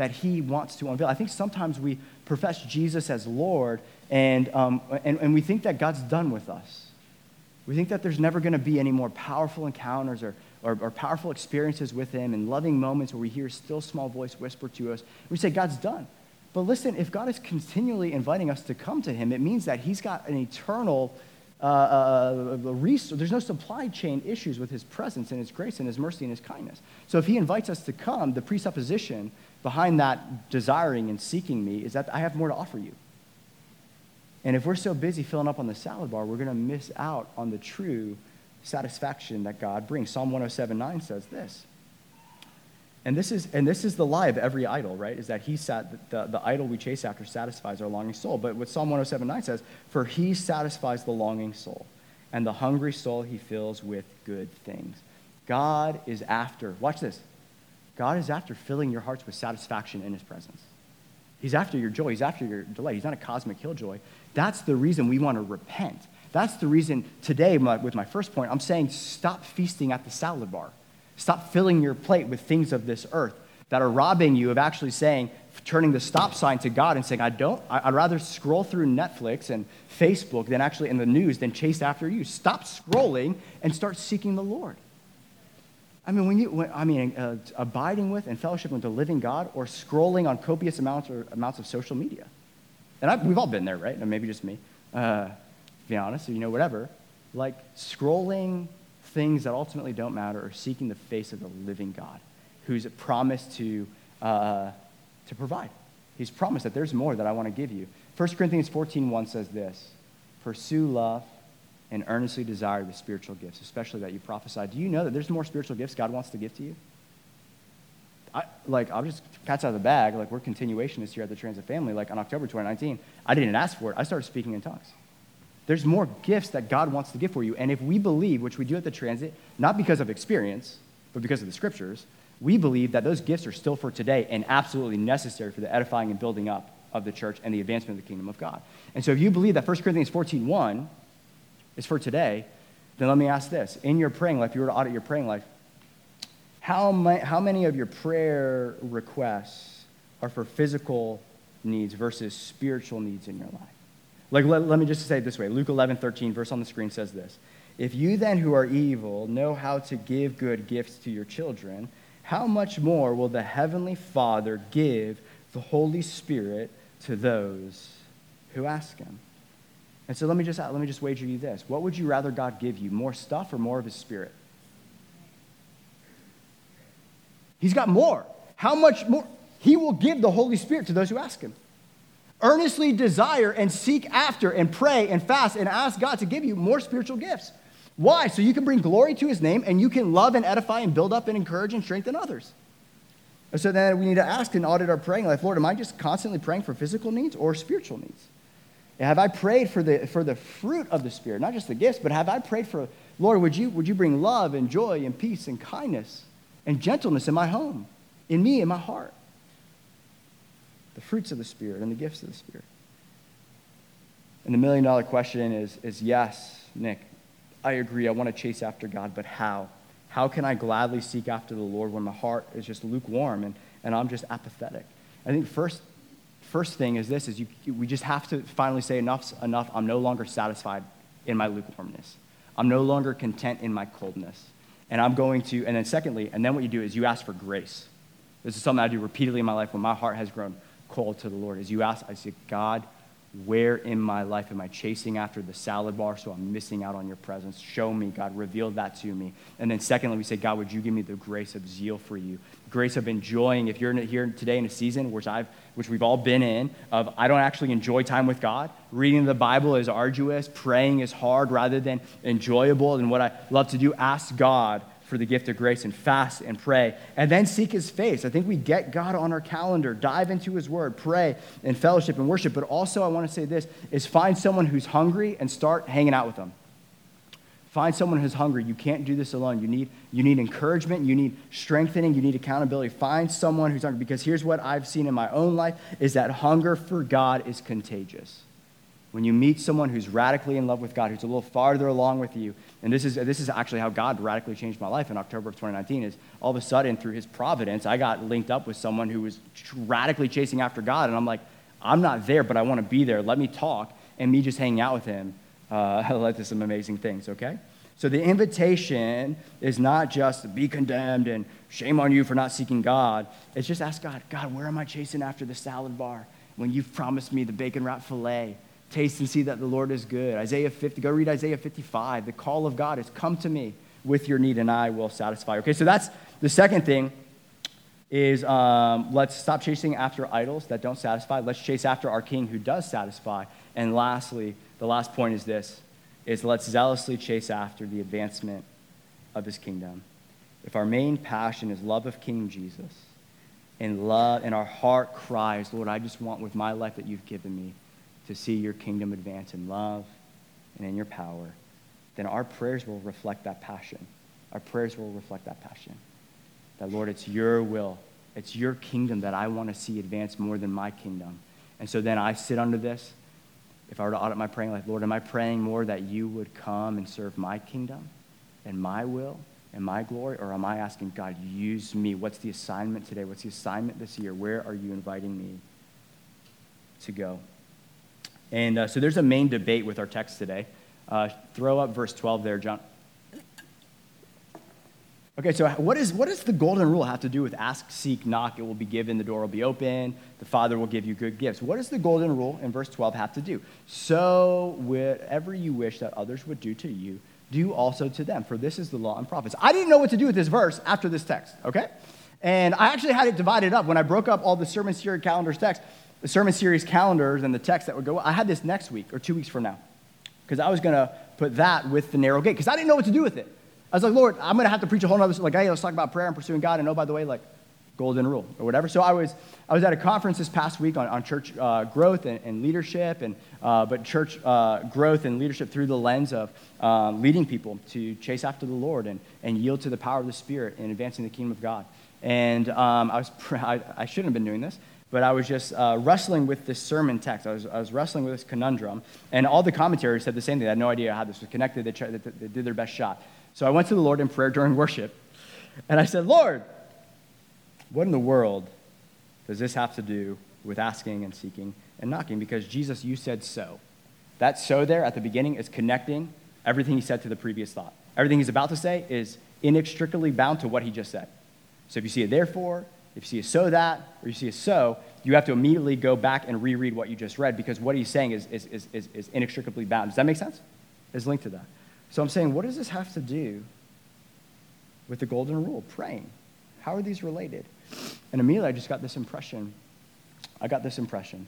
that he wants to unveil. I think sometimes we profess Jesus as Lord and, um, and, and we think that God's done with us. We think that there's never going to be any more powerful encounters or, or, or, powerful experiences with Him and loving moments where we hear still small voice whisper to us. We say, God's done. But listen, if God is continually inviting us to come to Him, it means that He's got an eternal uh, uh, uh resource. There's no supply chain issues with His presence and His grace and His mercy and His kindness. So if He invites us to come, the presupposition behind that desiring and seeking me is that I have more to offer you. And if we're so busy filling up on the salad bar, we're going to miss out on the true satisfaction that God brings. Psalm 107 9 says this. And this is, and this is the lie of every idol, right? Is that he sat, the, the idol we chase after satisfies our longing soul. But what Psalm 107 9 says, for he satisfies the longing soul, and the hungry soul he fills with good things. God is after, watch this. God is after filling your hearts with satisfaction in his presence. He's after your joy. He's after your delight. He's not a cosmic killjoy. That's the reason we want to repent. That's the reason today, with my first point, I'm saying stop feasting at the salad bar. Stop filling your plate with things of this earth that are robbing you of actually saying, turning the stop sign to God and saying, I don't, I'd rather scroll through Netflix and Facebook than actually in the news than chase after you. Stop scrolling and start seeking the Lord. I mean, when you, when, I mean, uh, abiding with and fellowship with the living God or scrolling on copious amounts or amounts of social media. And I, we've all been there, right? And maybe just me, uh, to be honest, or, you know, whatever. Like scrolling things that ultimately don't matter or seeking the face of the living God who's promised to, uh, to provide. He's promised that there's more that I want to give you. 1 Corinthians 14.1 says this, Pursue love and earnestly desire the spiritual gifts, especially that you prophesy. Do you know that there's more spiritual gifts God wants to give to you? I, like, I'll just catch out of the bag. Like, we're continuationists here at the Transit Family. Like, on October 2019, I didn't ask for it. I started speaking in tongues. There's more gifts that God wants to give for you. And if we believe, which we do at the Transit, not because of experience, but because of the scriptures, we believe that those gifts are still for today and absolutely necessary for the edifying and building up of the church and the advancement of the kingdom of God. And so if you believe that 1 Corinthians 14.1 is for today, then let me ask this. In your praying life, if you were to audit your praying life, how, my, how many of your prayer requests are for physical needs versus spiritual needs in your life? Like, let, let me just say it this way Luke 11, 13, verse on the screen says this If you then who are evil know how to give good gifts to your children, how much more will the Heavenly Father give the Holy Spirit to those who ask Him? And so let me just, let me just wager you this. What would you rather God give you, more stuff or more of His Spirit? He's got more. How much more? He will give the Holy Spirit to those who ask Him. Earnestly desire and seek after and pray and fast and ask God to give you more spiritual gifts. Why? So you can bring glory to His name and you can love and edify and build up and encourage and strengthen others. So then we need to ask and audit our praying life Lord, am I just constantly praying for physical needs or spiritual needs? Have I prayed for the, for the fruit of the Spirit, not just the gifts, but have I prayed for, Lord, would you, would you bring love and joy and peace and kindness and gentleness in my home, in me, in my heart. The fruits of the Spirit and the gifts of the Spirit. And the million dollar question is, is yes, Nick, I agree. I want to chase after God, but how? How can I gladly seek after the Lord when my heart is just lukewarm and, and I'm just apathetic? I think first, first thing is this, is you, we just have to finally say enough's enough. I'm no longer satisfied in my lukewarmness. I'm no longer content in my coldness and I'm going to, and then secondly, and then what you do is you ask for grace. This is something I do repeatedly in my life when my heart has grown cold to the Lord. Is you ask, I say, God, where in my life am I chasing after the salad bar so I'm missing out on your presence? Show me, God, reveal that to me. And then secondly, we say, God, would you give me the grace of zeal for you? Grace of enjoying, if you're here today in a season which I've which we've all been in, of I don't actually enjoy time with God. Reading the Bible is arduous, praying is hard rather than enjoyable. And what I love to do, ask God for the gift of grace and fast and pray and then seek his face. I think we get God on our calendar, dive into his word, pray and fellowship and worship. But also, I want to say this is find someone who's hungry and start hanging out with them. Find someone who's hungry. You can't do this alone. You need, you need encouragement. You need strengthening. You need accountability. Find someone who's hungry. Because here's what I've seen in my own life is that hunger for God is contagious. When you meet someone who's radically in love with God, who's a little farther along with you, and this is, this is actually how God radically changed my life in October of 2019, is all of a sudden, through his providence, I got linked up with someone who was radically chasing after God. And I'm like, I'm not there, but I want to be there. Let me talk. And me just hanging out with him uh, (laughs) led to some amazing things, okay? So the invitation is not just be condemned and shame on you for not seeking God. It's just ask God, God, where am I chasing after the salad bar when you've promised me the bacon wrapped filet? Taste and see that the Lord is good. Isaiah 50, go read Isaiah 55. The call of God is come to me with your need and I will satisfy. Okay, so that's the second thing is um, let's stop chasing after idols that don't satisfy. Let's chase after our King who does satisfy. And lastly, the last point is this, is let's zealously chase after the advancement of his kingdom. If our main passion is love of King Jesus, and love, and our heart cries, Lord, I just want with my life that you've given me to see your kingdom advance in love and in your power, then our prayers will reflect that passion. Our prayers will reflect that passion. That, Lord, it's your will, it's your kingdom that I want to see advance more than my kingdom. And so then I sit under this. If I were to audit my praying life, Lord, am I praying more that you would come and serve my kingdom and my will and my glory? Or am I asking, God, use me? What's the assignment today? What's the assignment this year? Where are you inviting me to go? And uh, so there's a main debate with our text today. Uh, throw up verse 12 there, John. Okay, so what, is, what does the golden rule have to do with ask, seek, knock, it will be given, the door will be open, the Father will give you good gifts? What does the golden rule in verse 12 have to do? So, whatever you wish that others would do to you, do also to them, for this is the law and prophets. I didn't know what to do with this verse after this text, okay? And I actually had it divided up. When I broke up all the sermon series calendars text, the sermon series calendars and the text that would go, I had this next week or two weeks from now. Because I was going to put that with the narrow gate, because I didn't know what to do with it. I was like, Lord, I'm going to have to preach a whole nother, like, hey, let's talk about prayer and pursuing God. And oh, by the way, like, golden rule or whatever. So I was, I was at a conference this past week on, on church uh, growth and, and, leadership, and, uh, but church uh, growth and leadership through the lens of um, leading people to chase after the Lord and, and yield to the power of the Spirit in advancing the kingdom of God. And um, I, was, (laughs) I, I shouldn't have been doing this, but I was just uh, wrestling with this sermon text. I was, I was wrestling with this conundrum, and all the commentaries said the same thing. I had no idea how this was connected. They, tried, they, they did their best shot. So I went to the Lord in prayer during worship, and I said, Lord, what in the world does this have to do with asking and seeking and knocking? Because Jesus, you said so. That so there at the beginning is connecting everything he said to the previous thought. Everything he's about to say is inextricably bound to what he just said. So if you see a therefore, if you see a so that, or you see a so, you have to immediately go back and reread what you just read because what he's saying is, is, is, is, is inextricably bound. Does that make sense? Is linked to that. So I'm saying, what does this have to do with the golden rule, praying? How are these related? And immediately I just got this impression. I got this impression.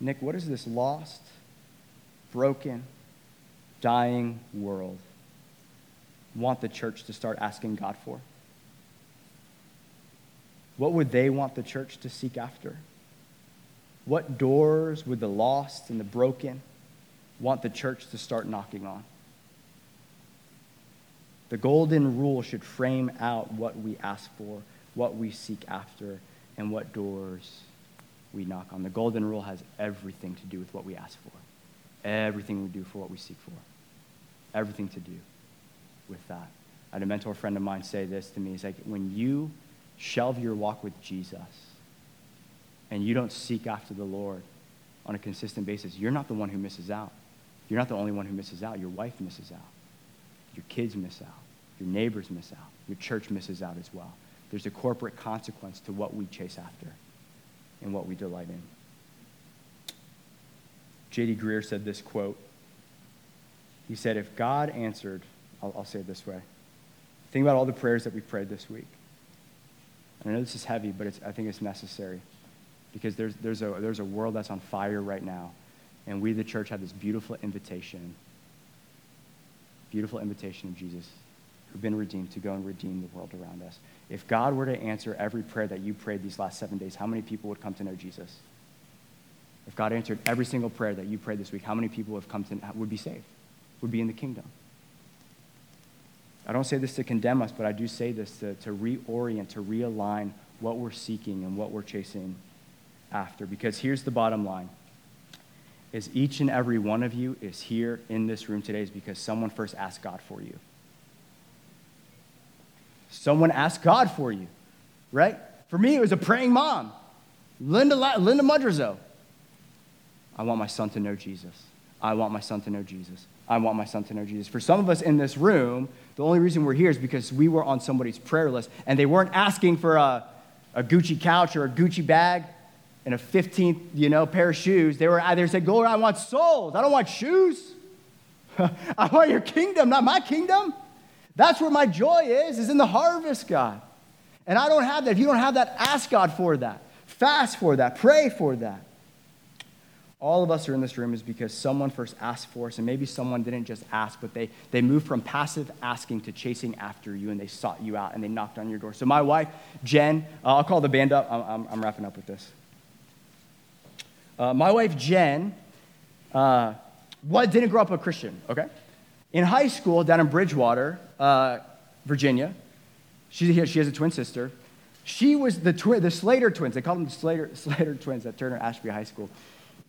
Nick, what is this lost, broken, dying world want the church to start asking God for? What would they want the church to seek after? What doors would the lost and the broken want the church to start knocking on. The golden rule should frame out what we ask for, what we seek after, and what doors we knock on. The golden rule has everything to do with what we ask for, everything we do for what we seek for, everything to do with that. I had a mentor friend of mine say this to me. He's like, when you shelve your walk with Jesus and you don't seek after the Lord on a consistent basis, you're not the one who misses out. You're not the only one who misses out. Your wife misses out. Your kids miss out. Your neighbors miss out. Your church misses out as well. There's a corporate consequence to what we chase after and what we delight in. J.D. Greear said this quote. He said, If God answered, I'll, I'll say it this way. Think about all the prayers that we prayed this week. And I know this is heavy, but I think it's necessary because there's, there's, a, there's a world that's on fire right now and we, the church, have this beautiful invitation, beautiful invitation of Jesus, who've been redeemed, to go and redeem the world around us. If God were to answer every prayer that you prayed these last seven days, how many people would come to know Jesus? If God answered every single prayer that you prayed this week, how many people have come to, would be saved, would be in the kingdom? I don't say this to condemn us, but I do say this to, to reorient, to realign what we're seeking and what we're chasing after. Because here's the bottom line is each and every one of you is here in this room today is because someone first asked God for you. Someone asked God for you, right? For me, it was a praying mom, Linda, Linda Mudrezow. I want my son to know Jesus. I want my son to know Jesus. I want my son to know Jesus. For some of us in this room, the only reason we're here is because we were on somebody's prayer list and they weren't asking for a, a Gucci couch or a Gucci bag and a 15th, you know, pair of shoes. They were they said, Lord, I want souls. I don't want shoes. (laughs) I want your kingdom, not my kingdom. That's where my joy is, is in the harvest, God. And I don't have that. If you don't have that, ask God for that. Fast for that. Pray for that. All of us are in this room is because someone first asked for us, and maybe someone didn't just ask, but they, they moved from passive asking to chasing after you, and they sought you out, and they knocked on your door. So my wife, Jen, uh, I'll call the band up. I'm, I'm, I'm wrapping up with this. Uh, my wife, Jen, uh, what, didn't grow up a Christian, okay? In high school, down in Bridgewater, uh, Virginia, she, she has a twin sister. She was the, twi- the Slater twins. They called them the Slater, (laughs) Slater twins at Turner Ashby High School.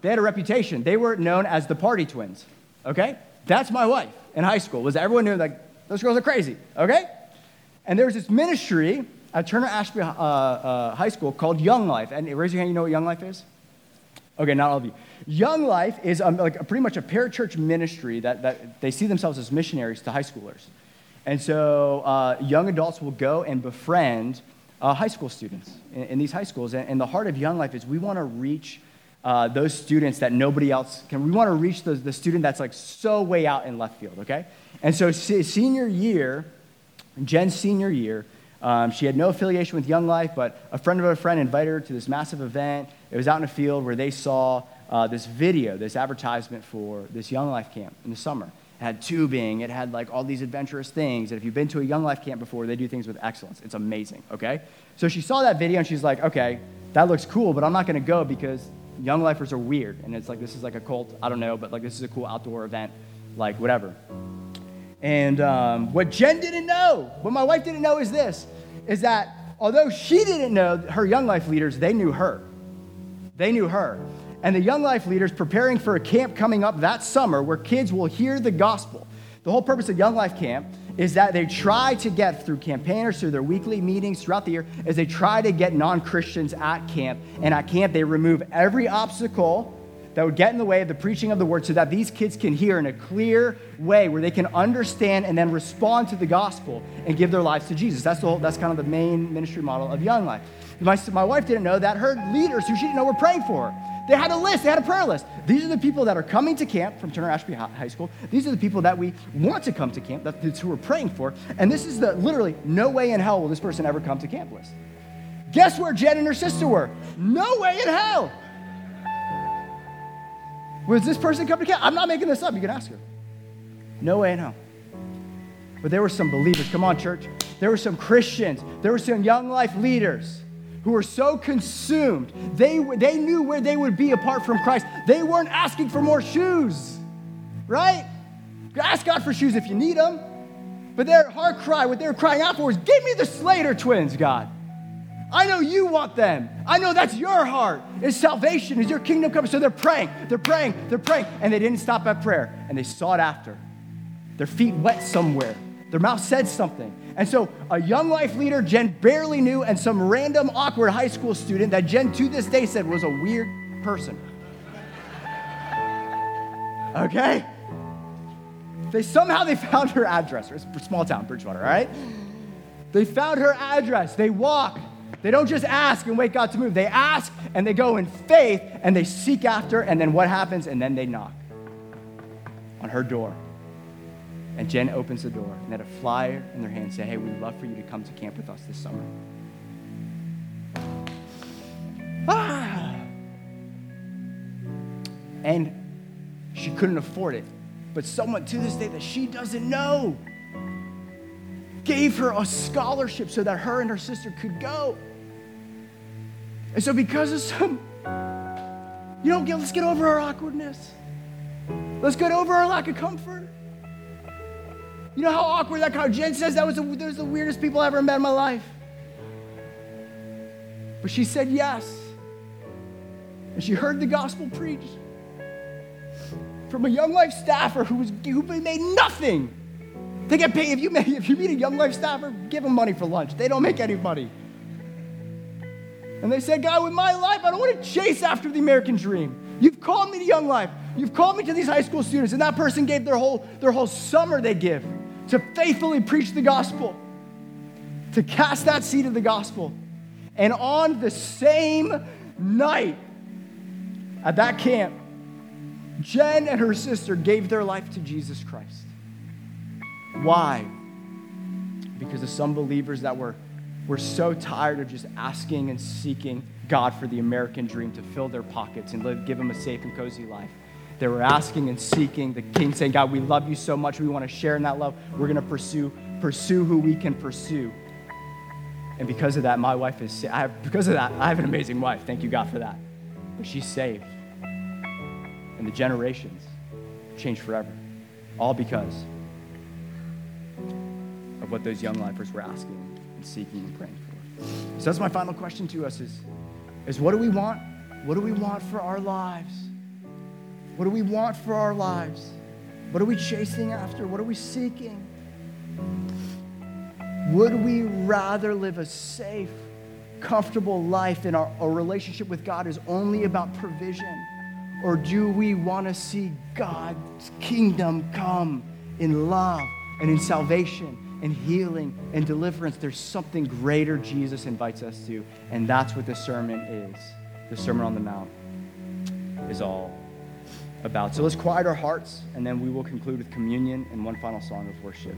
They had a reputation. They were known as the party twins, okay? That's my wife in high school, was everyone knew, like, those girls are crazy, okay? And there was this ministry at Turner Ashby uh, uh, High School called Young Life. And raise your hand, you know what Young Life is? Okay, not all of you. Young Life is um, like a, pretty much a parachurch ministry that, that they see themselves as missionaries to high schoolers. And so uh, young adults will go and befriend uh, high school students in, in, these high schools. And, and, the heart of Young Life is we want to reach uh, those students that nobody else can. We want to reach the, the student that's like so way out in left field, okay? And so senior year, Jen's senior year, um, she had no affiliation with Young Life, but a friend of a friend invited her to this massive event. It was out in a field where they saw uh, this video, this advertisement for this Young Life camp in the summer. It had tubing, it had like all these adventurous things. And if you've been to a Young Life camp before, they do things with excellence. It's amazing, okay? So she saw that video and she's like, okay, that looks cool, but I'm not gonna go because Young Lifers are weird. And it's like, this is like a cult, I don't know, but like this is a cool outdoor event, like whatever. And um, what Jen didn't know, what my wife didn't know is this, is that although she didn't know her Young Life leaders, they knew her. They knew her. And the Young Life leaders preparing for a camp coming up that summer where kids will hear the gospel. The whole purpose of Young Life Camp is that they try to get through campaigners, through their weekly meetings throughout the year, is they try to get non-Christians at camp. And at camp, they remove every obstacle that would get in the way of the preaching of the word so that these kids can hear in a clear way where they can understand and then respond to the gospel and give their lives to Jesus. That's, the whole, that's kind of the main ministry model of Young Life. My, my wife didn't know that. Her leaders, who she didn't know, were praying for her. They had a list, they had a prayer list. These are the people that are coming to camp from Turner Ashby High School. These are the people that we want to come to camp, that's who we're praying for. And this is the literally no way in hell will this person ever come to camp list. Guess where Jen and her sister were? No way in hell. Was this person coming to camp? I'm not making this up. You can ask her. No way in hell. But there were some believers. Come on, church. There were some Christians. There were some young life leaders who were so consumed. They, they knew where they would be apart from Christ. They weren't asking for more shoes, right? Ask God for shoes if you need them. But their heart cry, what they were crying out for was, Give me the Slater twins, God. I know you want them. I know that's your heart. Is salvation, is your kingdom coming. So they're praying, they're praying, they're praying. And they didn't stop at prayer and they sought after. Their feet wet somewhere. Their mouth said something. And so a young life leader Jen barely knew, and some random awkward high school student that Jen to this day said was a weird person. Okay? They somehow they found her address. It's small town, Bridgewater, all right? They found her address. They walk they don't just ask and wait God to move. They ask and they go in faith and they seek after, and then what happens? And then they knock on her door. And Jen opens the door and had a flyer in their hand say, Hey, we'd love for you to come to camp with us this summer. Ah! And she couldn't afford it. But someone to this day that she doesn't know gave her a scholarship so that her and her sister could go. And so, because of some, you know, let's get over our awkwardness. Let's get over our lack of comfort. You know how awkward that car. Jen says that was the, was the weirdest people I ever met in my life. But she said yes. And she heard the gospel preached from a young life staffer who was who made nothing. They get paid if you if you meet a young life staffer, give them money for lunch. They don't make any money. And they said, God, with my life, I don't want to chase after the American dream. You've called me to young life. You've called me to these high school students, and that person gave their whole, their whole summer they give to faithfully preach the gospel, to cast that seed of the gospel. And on the same night at that camp, Jen and her sister gave their life to Jesus Christ. Why? Because of some believers that were, were so tired of just asking and seeking God for the American dream to fill their pockets and live, give them a safe and cozy life. They were asking and seeking the king, saying, God, we love you so much. We want to share in that love. We're going to pursue, pursue who we can pursue. And because of that, my wife is, I have, because of that, I have an amazing wife. Thank you, God, for that. But she's saved. And the generations changed forever. All because of what those young lifers were asking and seeking and praying for. So that's my final question to us is, is what do we want? What do we want for our lives? What do we want for our lives? What are we chasing after? What are we seeking? Would we rather live a safe, comfortable life and our, our relationship with God is only about provision? Or do we want to see God's kingdom come in love and in salvation and healing and deliverance? There's something greater Jesus invites us to, and that's what the sermon is. The Sermon on the Mount is all about. So let's quiet our hearts, and then we will conclude with communion and one final song of worship.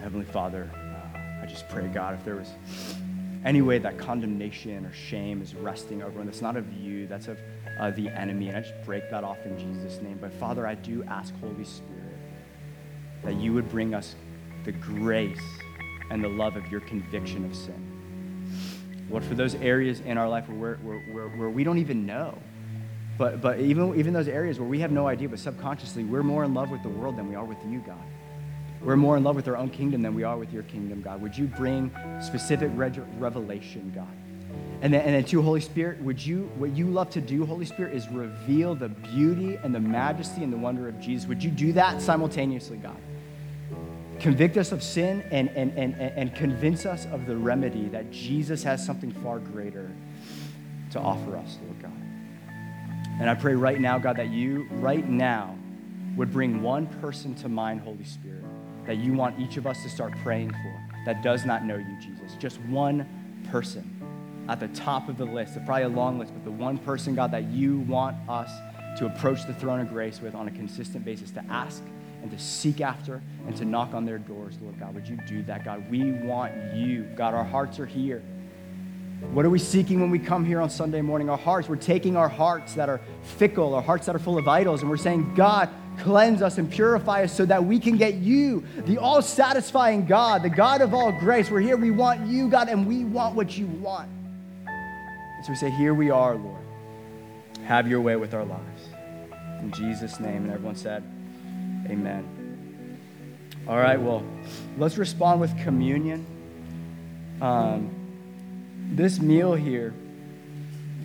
Heavenly Father, uh, I just pray, God, if there was any way that condemnation or shame is resting over and that's not of you, that's of uh, the enemy, and I just break that off in Jesus' name. But Father, I do ask, Holy Spirit, that you would bring us the grace and the love of your conviction of sin. Lord, for those areas in our life where, where, where, where we don't even know, but, but even, even those areas where we have no idea, but subconsciously we're more in love with the world than we are with you, God. We're more in love with our own kingdom than we are with your kingdom, God. Would you bring specific revelation, God? And then, and then, to Holy Spirit, would you, what you love to do, Holy Spirit, is reveal the beauty and the majesty and the wonder of Jesus. Would you do that simultaneously, God? Convict us of sin and, and, and, and convince us of the remedy that Jesus has something far greater to offer us, Lord God. And I pray right now, God, that you, right now, would bring one person to mind, Holy Spirit, that you want each of us to start praying for that does not know you, Jesus. Just one person at the top of the list, probably a long list, but the one person, God, that you want us to approach the throne of grace with on a consistent basis, to ask and to seek after and to knock on their doors, Lord God. Would you do that, God? We want you. God, our hearts are here. What are we seeking when we come here on Sunday morning? Our hearts. We're taking our hearts that are fickle, our hearts that are full of idols, and we're saying, God, cleanse us and purify us so that we can get you, the all satisfying God, the God of all grace. We're here. We want you, God, and we want what you want. And so we say, Here we are, Lord. Have your way with our lives. In Jesus' name. And everyone said, Amen. All right, well, let's respond with communion. Um, this meal here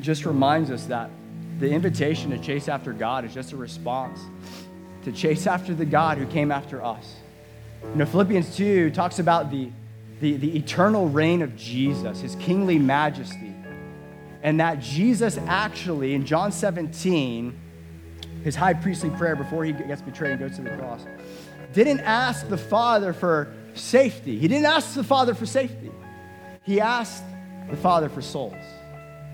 just reminds us that the invitation to chase after God is just a response to chase after the God who came after us. You know, Philippians 2 talks about the, the, the eternal reign of Jesus, his kingly majesty, and that Jesus actually, in John 17, his high priestly prayer before he gets betrayed and goes to the cross, didn't ask the Father for safety. He didn't ask the Father for safety. He asked the Father for souls.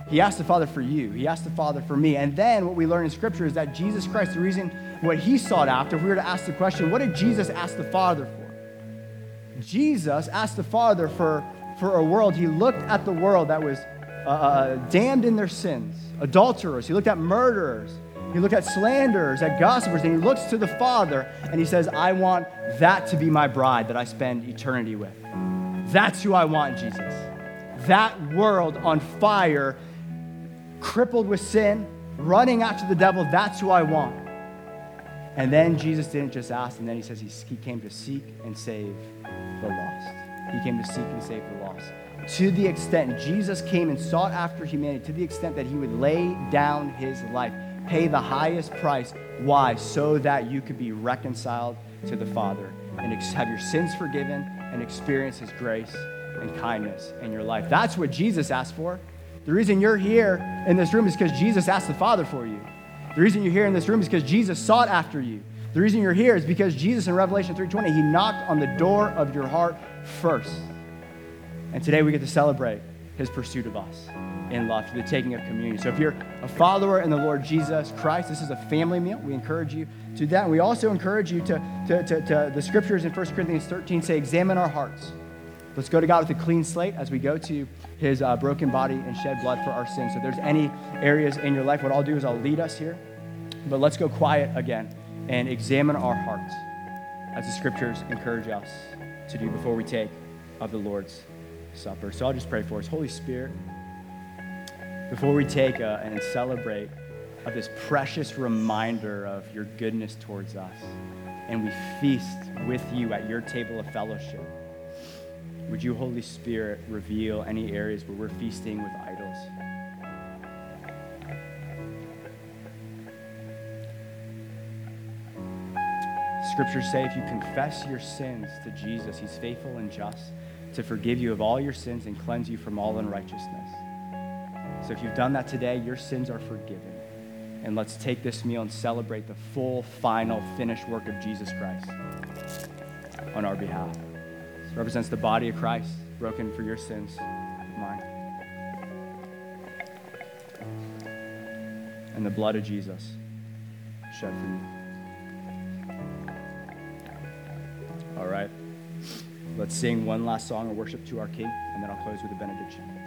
He asked the Father for you. He asked the Father for me. And then what we learn in Scripture is that Jesus Christ, the reason what he sought after, if we were to ask the question, what did Jesus ask the Father for? Jesus asked the Father for, for a world. He looked at the world that was uh, uh damned in their sins, adulterers. He looked at murderers. He looked at slanderers, at gossipers, and he looks to the Father and he says, I want that to be my bride that I spend eternity with. That's who I want, Jesus. That world on fire, crippled with sin, running after the devil, that's who I want. And then Jesus didn't just ask, and then he says he, he came to seek and save the lost. He came to seek and save the lost. To the extent Jesus came and sought after humanity, to the extent that he would lay down his life pay the highest price. Why? So that you could be reconciled to the Father and have your sins forgiven and experience His grace and kindness in your life. That's what Jesus asked for. The reason you're here in this room is because Jesus asked the Father for you. The reason you're here in this room is because Jesus sought after you. The reason you're here is because Jesus in Revelation 3:20, he knocked on the door of your heart first. And today we get to celebrate his pursuit of us in love through the taking of communion. So if you're a follower in the Lord Jesus Christ, this is a family meal. We encourage you to do that. And we also encourage you to, to, to, to the scriptures in 1 Corinthians 13 say, examine our hearts. Let's go to God with a clean slate as we go to his uh, broken body and shed blood for our sins. So if there's any areas in your life, what I'll do is I'll lead us here. But let's go quiet again and examine our hearts as the scriptures encourage us to do before we take of the Lord's Supper. So I'll just pray for us. Holy Spirit, before we take a, and celebrate of this precious reminder of your goodness towards us, and we feast with you at your table of fellowship, would you, Holy Spirit, reveal any areas where we're feasting with idols? Scriptures say if you confess your sins to Jesus, he's faithful and just to forgive you of all your sins and cleanse you from all unrighteousness. So if you've done that today, your sins are forgiven. And let's take this meal and celebrate the full, final, finished work of Jesus Christ on our behalf. This represents the body of Christ broken for your sins, mine. And the blood of Jesus shed for you. All right. Let's sing one last song of worship to our King, and then I'll close with a benediction.